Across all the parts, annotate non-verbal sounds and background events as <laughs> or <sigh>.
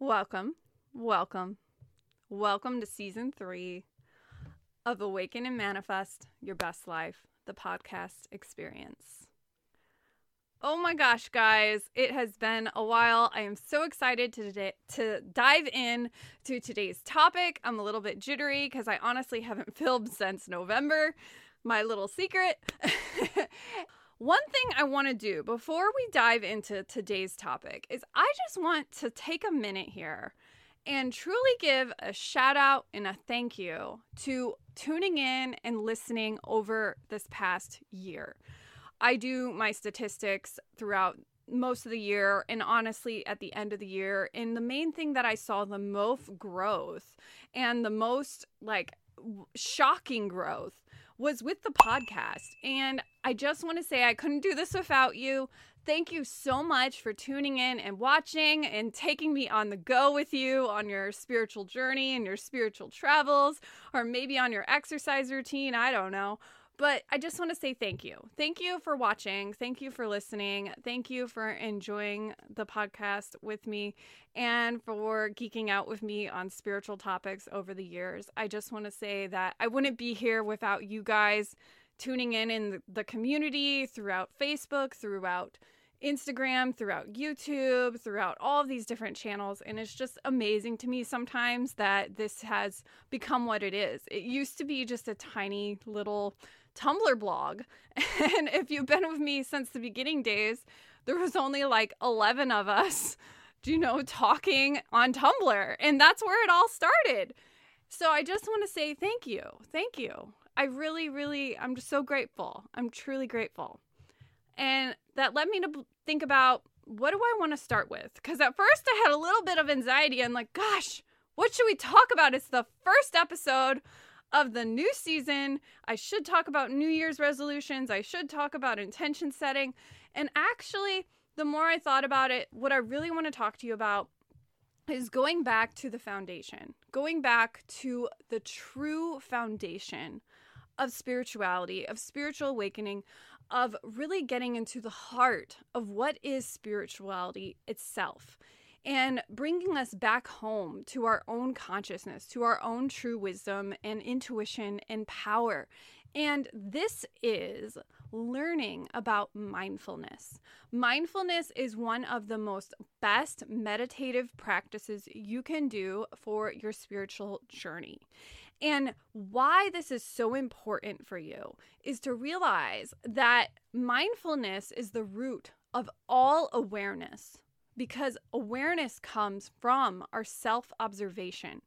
Welcome, welcome, welcome to season three of Awaken and Manifest Your Best Life, the podcast experience. Oh my gosh, guys, it has been a while. I am so excited to today, to dive in to today's topic. I'm a little bit jittery because I honestly haven't <laughs> filmed since November. My little secret. <laughs> One thing I want to do before we dive into today's topic is I just want to take a minute here and truly give a shout out and a thank you to tuning in and listening over this past year. I do my statistics throughout most of the year and honestly at the end of the year and the main thing that I saw the most growth and the most like shocking growth was with the podcast. And I just want to say I couldn't do this without you. Thank you so much for tuning in and watching and taking me on the go with you on your spiritual journey and your spiritual travels, or maybe on your exercise routine. I don't know. But I just want to say thank you. Thank you for watching. Thank you for listening. Thank you for enjoying the podcast with me and for geeking out with me on spiritual topics over the years. I just want to say that I wouldn't be here without you guys tuning in in the community throughout Facebook, throughout Instagram, throughout YouTube, throughout all of these different channels. And it's just amazing to me sometimes that this has become what it is. It used to be just a tiny little Tumblr blog. <laughs> And if you've been with me since the beginning days, there was only like 11 of us, <laughs> you know, talking on Tumblr. And that's where it all started. So I just want to say thank you. Thank you. I really, really, I'm just so grateful. I'm truly grateful. And that led me to think about what do I want to start with? Because at first I had a little bit of anxiety and like, gosh, what should we talk about? It's the first episode of the new season. I should talk about New Year's resolutions. I should talk about intention setting. And actually, the more I thought about it, what I really want to talk to you about is going back to the foundation, going back to the true foundation of spirituality, of spiritual awakening, of really getting into the heart of what is spirituality itself and bringing us back home to our own consciousness, to our own true wisdom and intuition and power. And this is learning about mindfulness. Mindfulness is one of the most best meditative practices you can do for your spiritual journey. And why this is so important for you is to realize that mindfulness is the root of all awareness because awareness comes from our self observation.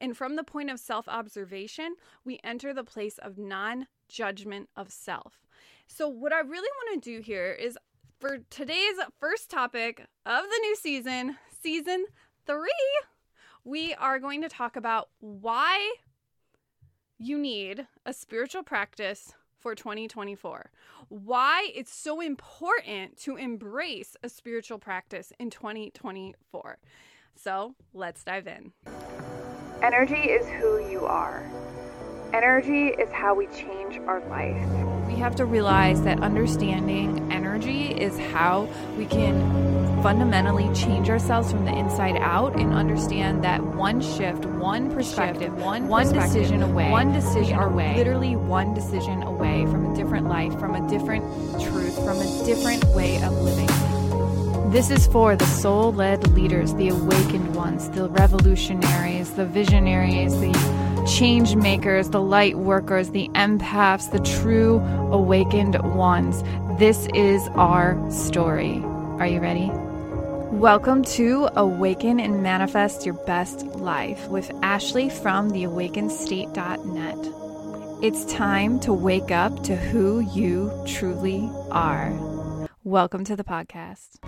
And from the point of self observation, we enter the place of non judgment of self. So, what I really want to do here is for today's first topic of the new season, season three, we are going to talk about why you need a spiritual practice for 2024. Why it's so important to embrace a spiritual practice in 2024. So let's dive in. Energy is who you are. Energy is how we change our life. We have to realize that understanding energy is how we can fundamentally change ourselves from the inside out and understand that one shift, one perspective, shift, one, one decision away, one decision away, literally one decision away from a different life, from a different truth, from a different way of living. This is for the soul led leaders, the awakened ones, the revolutionaries, the visionaries, the change makers, the light workers, the empaths, the true awakened ones. This is our story. Are you ready? Welcome to Awaken and Manifest Your Best Life with Ashley from theawakenedstate.net. It's time to wake up to who you truly are. Welcome to the podcast.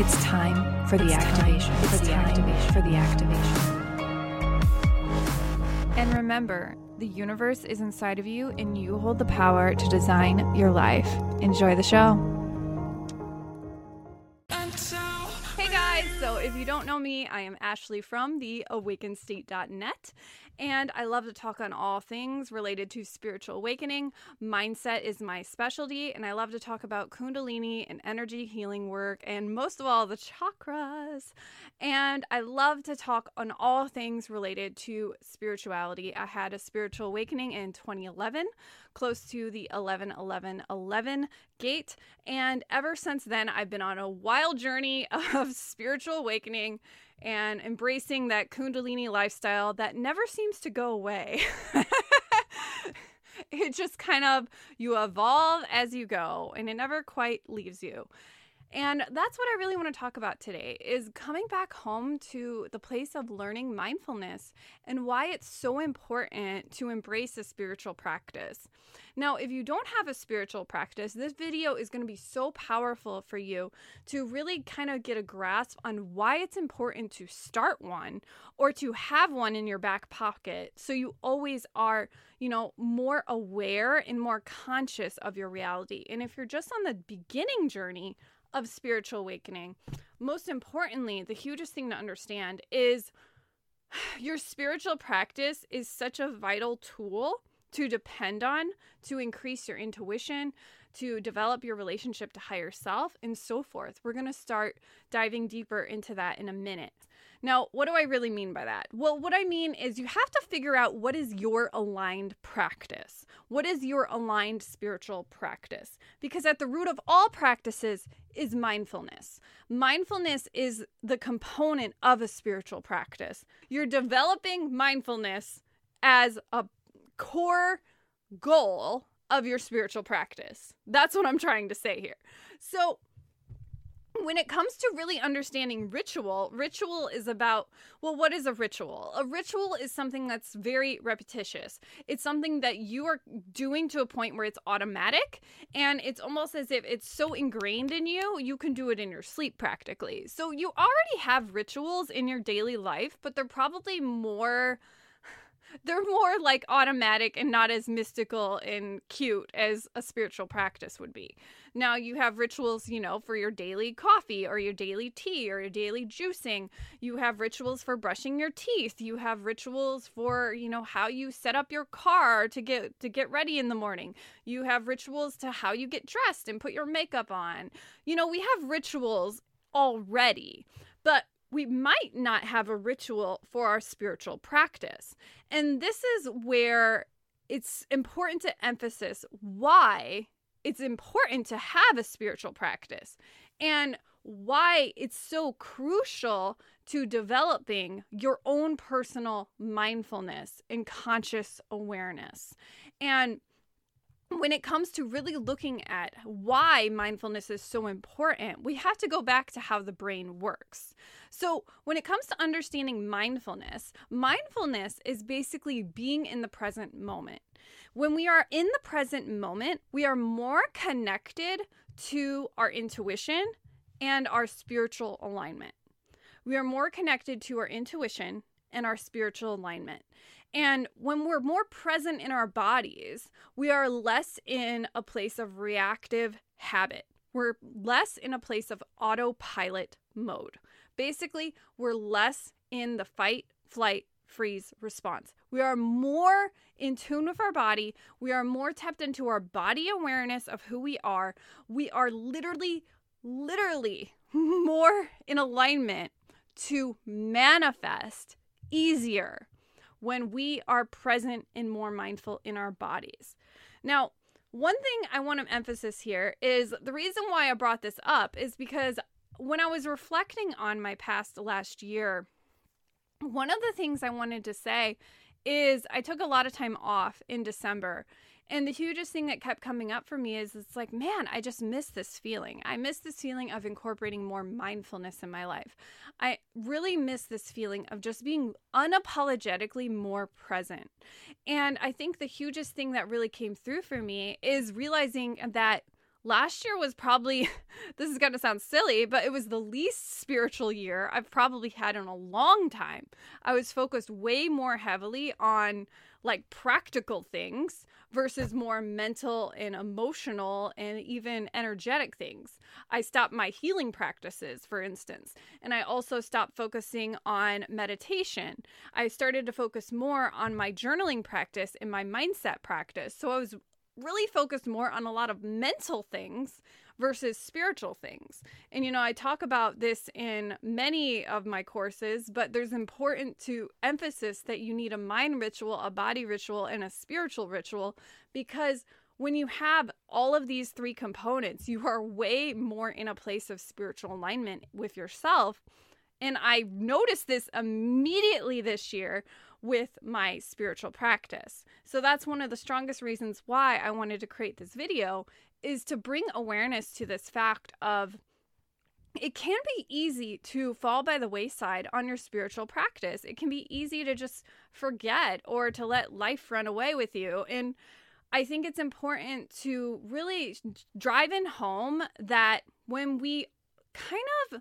It's time for the it's activation. For the activation. For the activation. And remember, the universe is inside of you and you hold the power to design your life. Enjoy the show. If you don't know me, I am Ashley from the awakenedstate.net, and I love to talk on all things related to spiritual awakening. Mindset is my specialty, and I love to talk about Kundalini and energy healing work, and most of all, the chakras. And I love to talk on all things related to spirituality. I had a spiritual awakening in 2011 close to the 11 11 11 gate. And ever since then, I've been on a wild journey <laughs> of spiritual awakening and embracing that Kundalini lifestyle that never seems to go away. <laughs> it just kind of, you evolve as you go, and it never quite leaves you. And that's what I really want to talk about today is coming back home to the place of learning mindfulness and why it's so important to embrace a spiritual practice. Now, if you don't have a spiritual practice, this video is going to be so powerful for you to really kind of get a grasp on why it's important to start one or to have one in your back pocket so you always are, you know, more aware and more conscious of your reality. And if you're just on the beginning journey, of spiritual awakening. Most importantly, the hugest thing to understand is <sighs> your spiritual practice is such a vital tool to depend on to increase your intuition, to develop your relationship to higher self, and so forth. We're going to start diving deeper into that in a minute. Now, what do I really mean by that? Well, what I mean is you have to figure out what is your aligned practice. What is your aligned spiritual practice? Because at the root of all practices is mindfulness. Mindfulness is the component of a spiritual practice. You're developing mindfulness as a core goal of your spiritual practice. That's what I'm trying to say here. So, when it comes to really understanding ritual, ritual is about, well, what is a ritual? A ritual is something that's very repetitious. It's something that you are doing to a point where it's automatic and it's almost as if it's so ingrained in you, you can do it in your sleep practically. So you already have rituals in your daily life, but they're probably more <sighs> they're more like automatic and not as mystical and cute as a spiritual practice would be. Now you have rituals, you know, for your daily coffee or your daily tea or your daily juicing. You have rituals for brushing your teeth. You have rituals for, you know, how you set up your car to get to get ready in the morning. You have rituals to how you get dressed and put your makeup on. You know, we have rituals already. But we might not have a ritual for our spiritual practice. And this is where it's important to emphasize why it's important to have a spiritual practice and why it's so crucial to developing your own personal mindfulness and conscious awareness. And when it comes to really looking at why mindfulness is so important, we have to go back to how the brain works. So, when it comes to understanding mindfulness, mindfulness is basically being in the present moment. When we are in the present moment, we are more connected to our intuition and our spiritual alignment. We are more connected to our intuition and our spiritual alignment. And when we're more present in our bodies, we are less in a place of reactive habit. We're less in a place of autopilot mode. Basically, we're less in the fight, flight, freeze response. We are more in tune with our body. We are more tapped into our body awareness of who we are. We are literally, literally <laughs> more in alignment to manifest easier when we are present and more mindful in our bodies. Now, one thing I want to emphasize here is the reason why I brought this up is because when I was reflecting on my past last year, one of the things I wanted to say is I took a lot of time off in December and the hugest thing that kept coming up for me is it's like, man, I just miss this feeling. I miss this feeling of incorporating more mindfulness in my life. I really miss this feeling of just being unapologetically more present. And I think the hugest thing that really came through for me is realizing that last year was probably <laughs> this is going to sound silly but it was the least spiritual year i've probably had in a long time i was focused way more heavily on like practical things versus more mental and emotional and even energetic things. I stopped my healing practices, for instance, and I also stopped focusing on meditation. I started to focus more on my journaling practice and my mindset practice. So I was really focused more on a lot of mental things versus spiritual things. And you know, I talk about this in many of my courses, but there's important to emphasis that you need a mind ritual, a body ritual, and a spiritual ritual because when you have all of these three components, you are way more in a place of spiritual alignment with yourself. And I noticed this immediately this year with my spiritual practice. So that's one of the strongest reasons why I wanted to create this video is to bring awareness to this fact of it can be easy to fall by the wayside on your spiritual practice. It can be easy to just forget or to let life run away with you. And I think it's important to really drive in home that when we kind of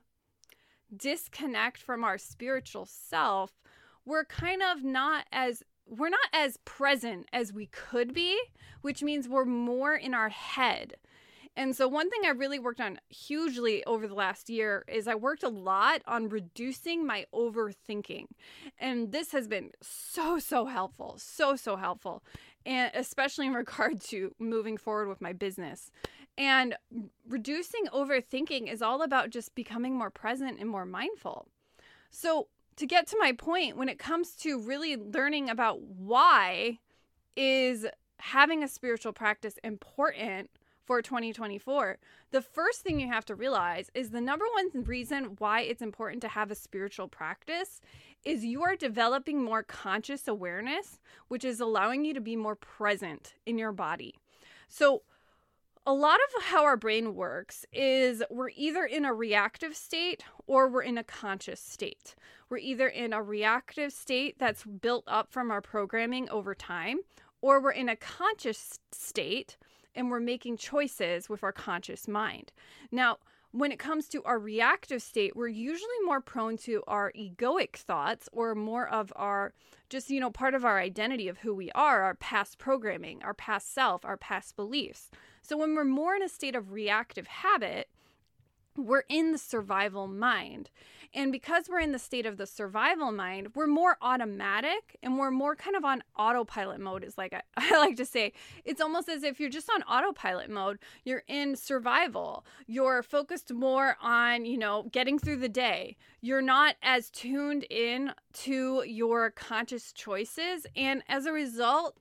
disconnect from our spiritual self, we're kind of not as we're not as present as we could be, which means we're more in our head. And so, one thing I really worked on hugely over the last year is I worked a lot on reducing my overthinking. And this has been so, so helpful. So, so helpful. And especially in <laughs> regard to moving forward with my business. And reducing overthinking is all about just becoming more present and more mindful. So, to get to my point, when it comes to really learning about why is having a spiritual practice important for 2024, the first thing you have to realize is the number one reason why it's important to have a spiritual practice is you are developing more conscious awareness, which is allowing you to be more present in your body. So, a lot of how our brain works is we're either in a reactive state or we're in a conscious state. We're either in a reactive state that's built up from our programming over time, or we're in a conscious state and we're making choices with our conscious mind. Now, when it comes to our reactive state, we're usually more prone to our egoic thoughts or more of our just, you know, part of our identity of who we are, our past programming, our past self, our past beliefs. So when we're more in a state of reactive habit, we're in the survival mind. And because we're in the state of the survival mind, we're more automatic and we're more kind of on autopilot mode, is like I, <laughs> I, like to say. It's almost as if you're just on autopilot mode. You're in survival. You're focused more on, you know, getting through the day. You're not as tuned in to your conscious choices. And as a result,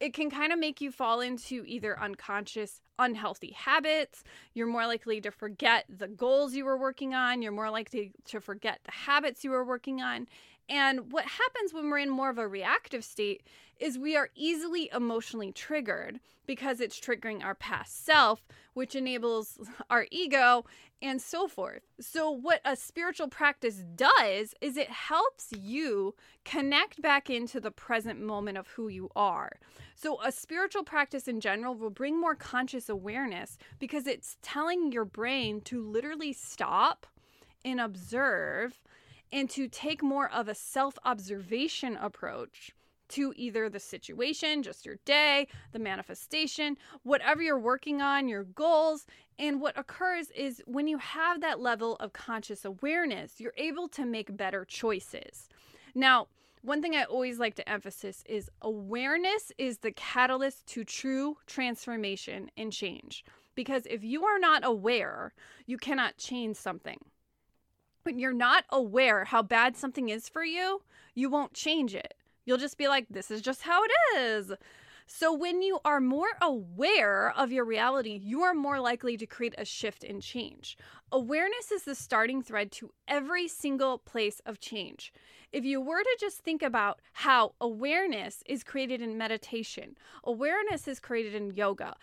it can kind of make you fall into either unconscious, unhealthy habits. You're more likely to forget the goals you were working on. You're more likely to forget the habits you were working on. And what happens when we're in more of a reactive state is we are easily emotionally triggered because it's triggering our past self, which enables <laughs> our ego and so forth. So, what a spiritual practice does is it helps you connect back into the present moment of who you are. So, a spiritual practice in general will bring more conscious awareness because it's telling your brain to literally stop and observe and to take more of a self observation approach to either the situation, just your day, the manifestation, whatever you're working on, your goals. And what occurs is when you have that level of conscious awareness, you're able to make better choices. Now, one thing I always like to emphasize is awareness is the catalyst to true transformation and change. Because if you are not aware, you cannot change something. When you're not aware how bad something is for you, you won't change it. You'll just be like, this is just how it is. So, when you are more aware of your reality, you are more likely to create a shift and change. Awareness is the starting thread to every single place of change. If you were to just think about how awareness is created in meditation, awareness is created in yoga,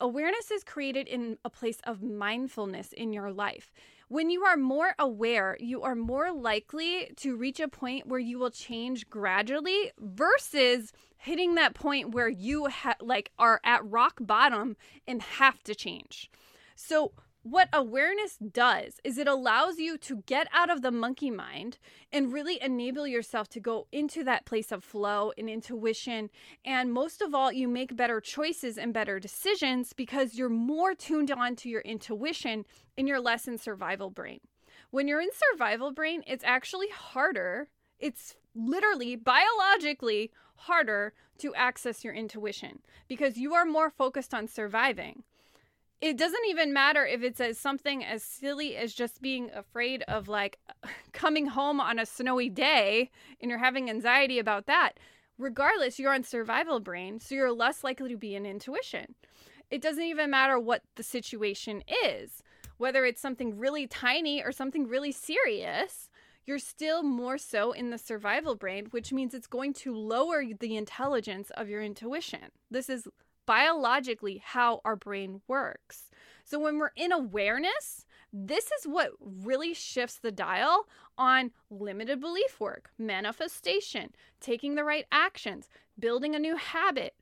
awareness is created in a place of mindfulness in your life. When you are more aware, you are more likely to reach a point where you will change gradually versus hitting that point where you ha- like are at rock bottom and have to change. So, what awareness does is it allows you to get out of the monkey mind and really enable yourself to go into that place of flow and intuition. And most of all, you make better choices and better decisions because you're more tuned on to your intuition and you're less in survival brain. When you're in survival brain, it's actually harder. It's literally biologically harder to access your intuition because you are more focused on surviving it doesn't even matter if it's as something as silly as just being afraid of like <laughs> coming home on a snowy day and you're having anxiety about that. Regardless you're on survival brain so you're less likely to be in intuition. It doesn't even matter what the situation is. Whether it's something really tiny or something really serious you're still more so in the survival brain which means it's going to lower the intelligence of your intuition. This is biologically how our brain works. So when we're in awareness, this is what really shifts the dial on limited belief work, manifestation, taking the right actions, building a new habit.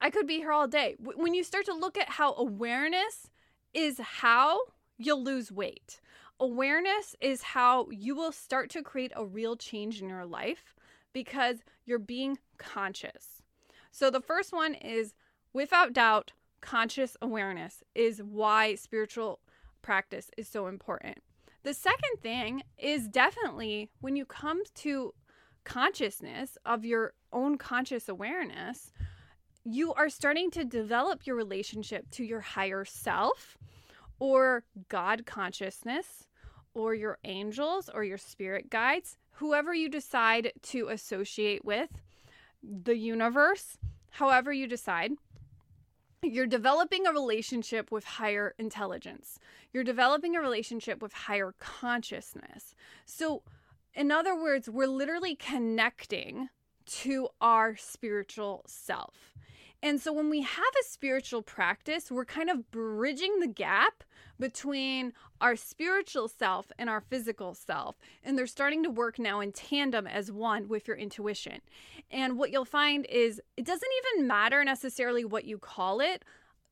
I could be here all day. When you start to look at how awareness is how you'll lose weight, awareness is how you will start to create a real change in your life because you're being conscious. So the first one is without doubt, conscious awareness is why spiritual practice is so important. The second thing is definitely when you come to consciousness of your own conscious awareness, you are starting to develop your relationship to your higher self or God consciousness or your angels or your spirit guides, whoever you decide to associate with, the universe however you decide, you're developing a relationship with higher intelligence. You're developing a relationship with higher consciousness. So, in other words, we're literally connecting to our spiritual self. And so when we have a spiritual practice, we're kind of bridging the gap between our spiritual self and our physical self. And they're starting to work now in tandem as one with your intuition. And what you'll find is it doesn't even matter necessarily what you call it.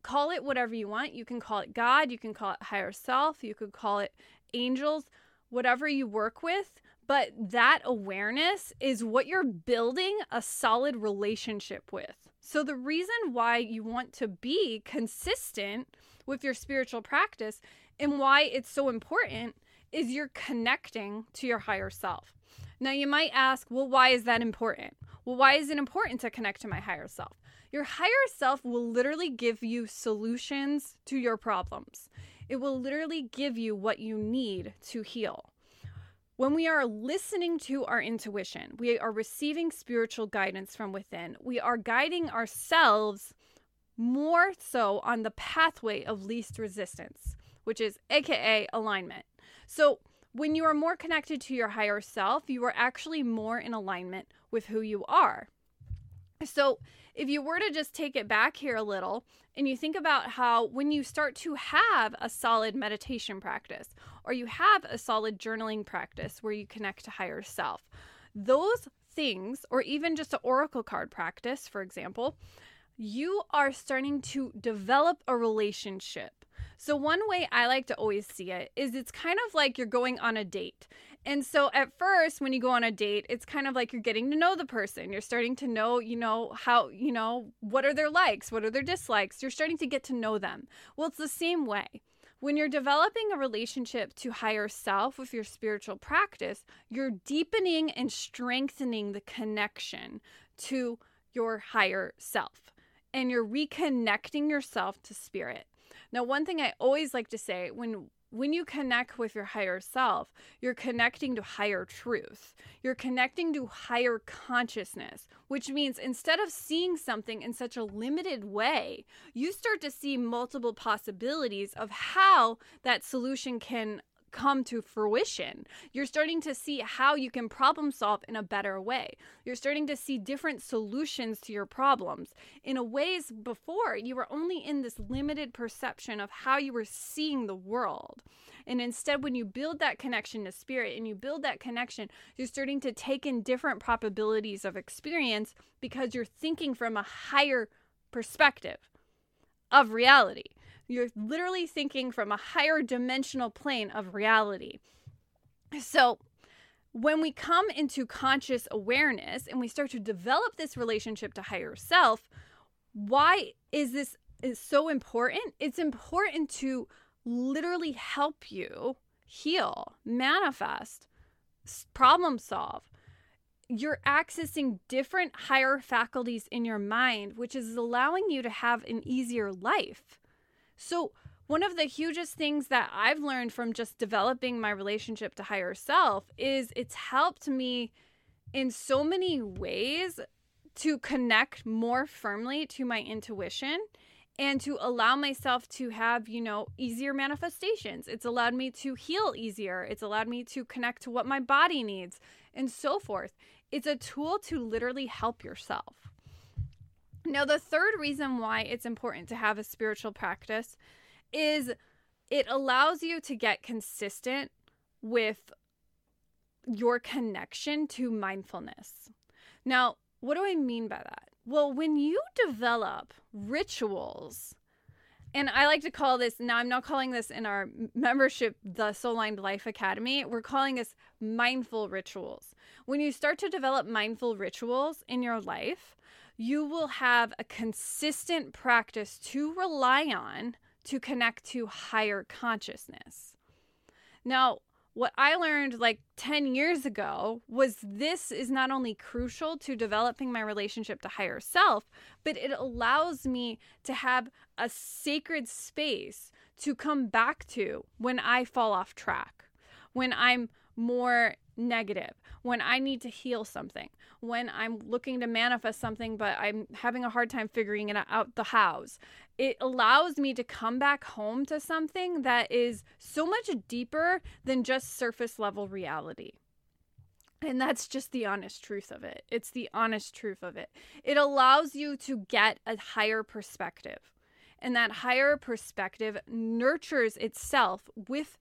Call it whatever you want. You can call it God, you can call it higher self, you could call it angels, whatever you work with. But that awareness is what you're building a solid relationship with. So, the reason why you want to be consistent with your spiritual practice and why it's so important is you're connecting to your higher self. Now, you might ask, well, why is that important? Well, why is it important to connect to my higher self? Your higher self will literally give you solutions to your problems, it will literally give you what you need to heal. When we are listening to our intuition, we are receiving spiritual guidance from within. We are guiding ourselves more so on the pathway of least resistance, which is AKA alignment. So, when you are more connected to your higher self, you are actually more in alignment with who you are. So, if you were to just take it back here a little and you think about how when you start to have a solid meditation practice or you have a solid journaling practice where you connect to higher self, those things, or even just an oracle card practice, for example, you are starting to develop a relationship. So, one way I like to always see it is it's kind of like you're going on a date. And so at first, when you go on a date, it's kind of like you're getting to know the person. You're starting to know, you know, how, you know, what are their likes? What are their dislikes? You're starting to get to know them. Well, it's the same way. When you're developing a relationship to higher self with your spiritual practice, you're deepening and strengthening the connection to your higher self. And you're reconnecting yourself to spirit. Now, one thing I always like to say when when you connect with your higher self, you're connecting to higher truth. You're connecting to higher consciousness, which means instead of seeing something in such a limited way, you start to see multiple possibilities of how that solution can come to fruition. You're starting to see how you can problem solve in a better way. You're starting to see different solutions to your problems in a ways before you were only in this limited perception of how you were seeing the world. And instead, when you build that connection to spirit and you build that connection, you're starting to take in different probabilities of experience because you're thinking from a higher perspective of reality. You're literally thinking from a higher dimensional plane of reality. So, when we come into conscious awareness and we start to develop this relationship to higher self, why is this is so important? It's important to literally help you heal, manifest, problem solve. You're accessing different higher faculties in your mind, which is allowing you to have an easier life. So, one of the hugest things that I've learned from just developing my relationship to higher self is it's helped me in so many ways to connect more firmly to my intuition and to allow myself to have, you know, easier manifestations. It's allowed me to heal easier. It's allowed me to connect to what my body needs and so forth. It's a tool to literally help yourself. Now, the third reason why it's important to have a spiritual practice is it allows you to get consistent with your connection to mindfulness. Now, what do I mean by that? Well, when you develop rituals, and I like to call this now, I'm not calling this in our membership, the Soul Aligned Life Academy. We're calling this mindful rituals. When you start to develop mindful rituals in your life, you will have a consistent practice to rely on to connect to higher consciousness. Now, what I learned like 10 years ago was this is not only crucial to developing my relationship to higher self, but it allows me to have a sacred space to come back to when I fall off track, when I'm more negative, when I need to heal something, when I'm looking to manifest something, but I'm having a hard time figuring it out the hows. It allows me to come back home to something that is so much deeper than just surface level reality. And that's just the honest truth of it. It's the honest truth of it. It allows you to get a higher perspective. And that higher perspective nurtures itself with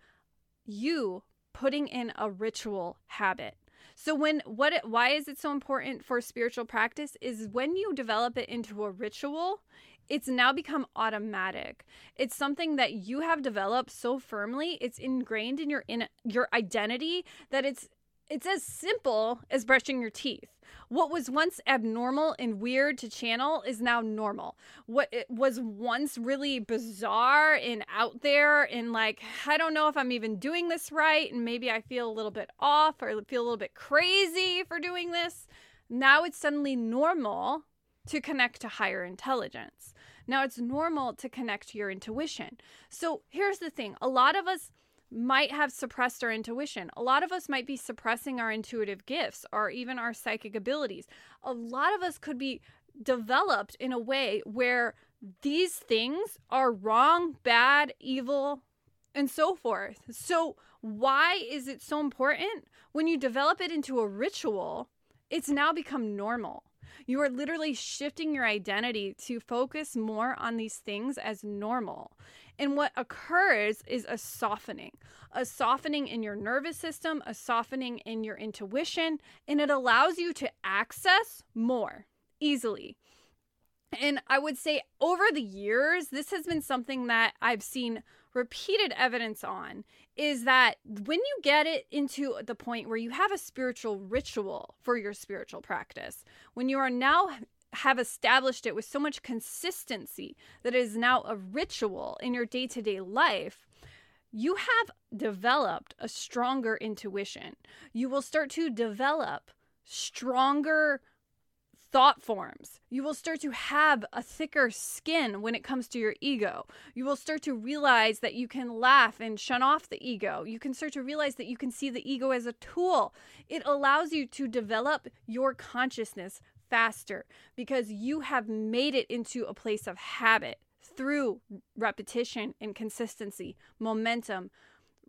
you putting in a ritual habit. So when what it, why is it so important for spiritual practice is when you develop it into a ritual, it's now become automatic. It's something that you have developed so firmly, it's ingrained in your in your identity that it's it's as simple as brushing your teeth. What was once abnormal and weird to channel is now normal. What was once really bizarre and out there and like I don't know if I'm even doing this right and maybe I feel a little bit off or feel a little bit crazy for doing this. Now it's suddenly normal to connect to higher intelligence. Now it's normal to connect to your intuition. So here's the thing a lot of us might have suppressed our intuition. A lot of us might be suppressing our intuitive gifts or even our psychic abilities. A lot of us could be developed in a way where these things are wrong, bad, evil, and so forth. So, why is it so important? When you develop it into a ritual, it's now become normal. You are literally shifting your identity to focus more on these things as normal. And what occurs is a softening, a softening in your nervous system, a softening in your intuition, and it allows you to access more easily. And I would say over the years, this has been something that I've seen repeated evidence on is that when you get it into the point where you have a spiritual ritual for your spiritual practice, when you are now have established it with so much consistency that it is now a ritual in your day to day life, you have developed a stronger intuition. You will start to develop stronger thought forms. You will start to have a thicker skin when it comes to your ego. You will start to realize that you can laugh and shun off the ego. You can start to realize that you can see the ego as a tool. It allows you to develop your consciousness faster because you have made it into a place of habit through repetition and consistency, momentum,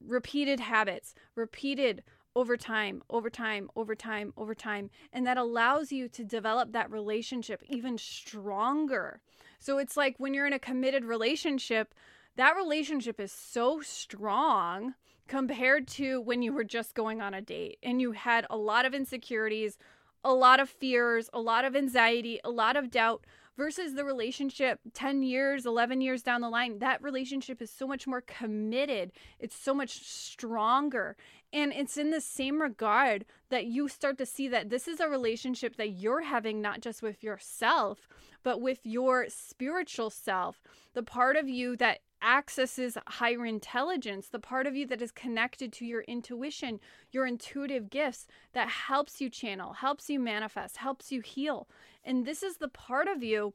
repeated habits, repeated over time, over time, over time, over time. And that allows you to develop that relationship even stronger. So it's like when you're in a committed relationship, that relationship is so strong compared to when you were just going on a date and you had a lot of insecurities, a lot of fears, a lot of anxiety, a lot of doubt. Versus the relationship 10 years, 11 years down the line. That relationship is so much more committed, it's so much stronger. And it's in the same regard that you start to see that this is a relationship that you're having not just with yourself, but with your spiritual self, the part of you that accesses higher intelligence, the part of you that is connected to your intuition, your intuitive gifts that helps you channel, helps you manifest, helps you heal. And this is the part of you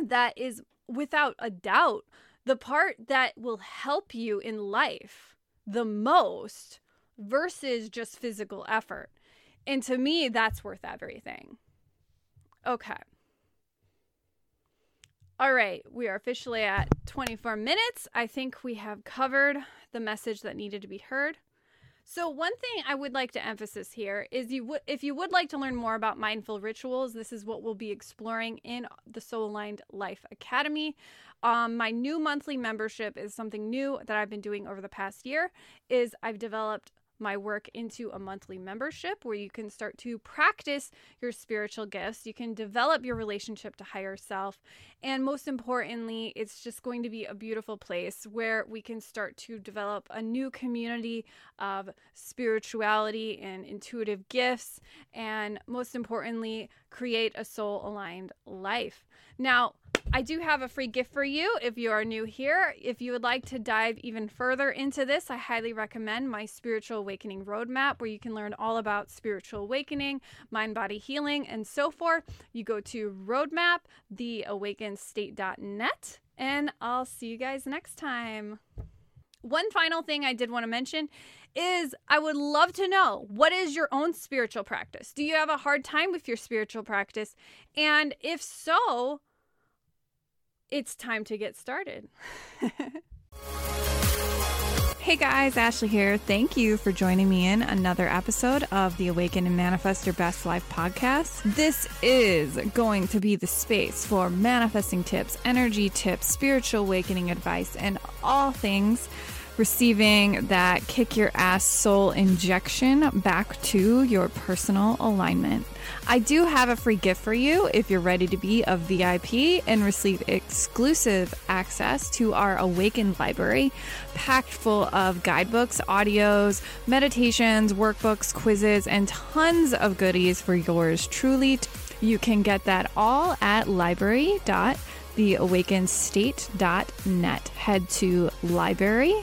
that is without a doubt the part that will help you in life the most versus just physical effort. And to me, that's worth everything. Okay. All right, we are officially at 24 minutes. I think we have covered the message that needed to be heard. So one thing I would like to emphasize here is you w- if you would like to learn more about mindful rituals, this is what we'll be exploring in the Soul Aligned Life Academy. Um, my new monthly membership is something new that I've been doing over the past year. Is I've developed my work into a monthly membership where you can start to practice your spiritual gifts. You can develop your relationship to higher self. And most importantly, it's just going to be a beautiful place where we can start to develop a new community of spirituality and intuitive gifts. And most importantly, create a soul aligned life. Now, I do have a free gift for you if you are new here. If you would like to dive even further into this, I highly recommend my Spiritual Awakening Roadmap, where you can learn all about spiritual awakening, mind body healing, and so forth. You go to roadmap, theawakenedstate.net, and I'll see you guys next time. One final thing I did want to mention is I would love to know what is your own spiritual practice? Do you have a hard time with your spiritual practice? And if so, it's time to get started. <laughs> Hey guys, Ashley here. Thank you for joining me in another episode of the Awaken and Manifest Your Best Life podcast. This is going to be the space for manifesting tips, energy tips, spiritual awakening advice, and all things receiving that kick your ass soul injection back to your personal alignment. I do have a free gift for you if you're ready to be a VIP and receive exclusive access to our Awakened library, packed full of guidebooks, audios, meditations, workbooks, quizzes, and tons of goodies for yours truly. You can get that all at library.theawakenedstate.net. Head to library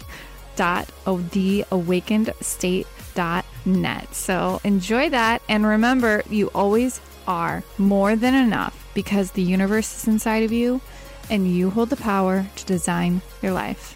www.theawakenedstate.net. So enjoy that. And remember, you always are more than enough because the universe is inside of you and you hold the power to design your life.